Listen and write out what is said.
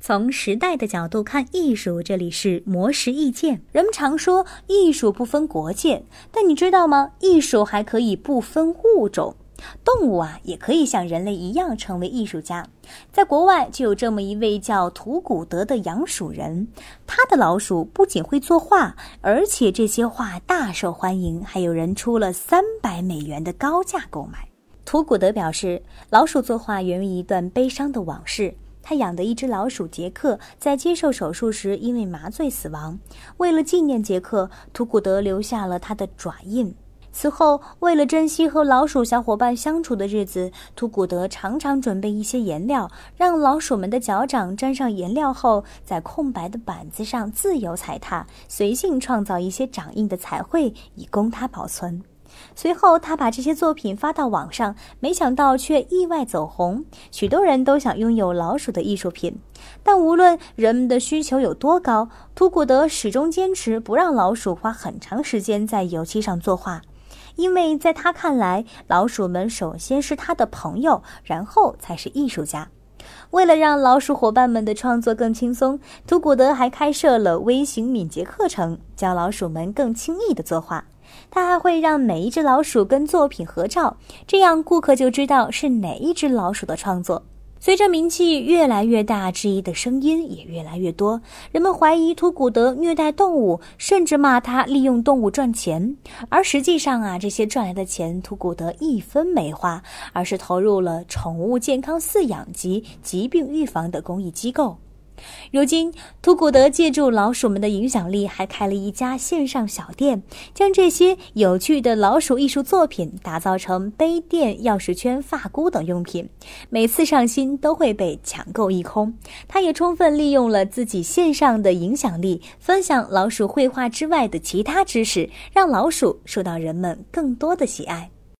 从时代的角度看艺术，这里是魔石意见。人们常说艺术不分国界，但你知道吗？艺术还可以不分物种，动物啊也可以像人类一样成为艺术家。在国外就有这么一位叫图古德的养鼠人，他的老鼠不仅会作画，而且这些画大受欢迎，还有人出了三百美元的高价购买。图古德表示，老鼠作画源于一段悲伤的往事。他养的一只老鼠杰克在接受手术时因为麻醉死亡。为了纪念杰克，图古德留下了他的爪印。此后，为了珍惜和老鼠小伙伴相处的日子，图古德常常准备一些颜料，让老鼠们的脚掌沾上颜料后，在空白的板子上自由踩踏，随性创造一些掌印的彩绘，以供他保存。随后，他把这些作品发到网上，没想到却意外走红。许多人都想拥有老鼠的艺术品，但无论人们的需求有多高，图古德始终坚持不让老鼠花很长时间在油漆上作画，因为在他看来，老鼠们首先是他的朋友，然后才是艺术家。为了让老鼠伙伴们的创作更轻松，图古德还开设了微型敏捷课程，教老鼠们更轻易地作画。他还会让每一只老鼠跟作品合照，这样顾客就知道是哪一只老鼠的创作。随着名气越来越大，质疑的声音也越来越多。人们怀疑图古德虐待动物，甚至骂他利用动物赚钱。而实际上啊，这些赚来的钱，图古德一分没花，而是投入了宠物健康饲养及疾病预防的公益机构。如今，图古德借助老鼠们的影响力，还开了一家线上小店，将这些有趣的老鼠艺术作品打造成杯垫、钥匙圈、发箍等用品。每次上新都会被抢购一空。他也充分利用了自己线上的影响力，分享老鼠绘画之外的其他知识，让老鼠受到人们更多的喜爱。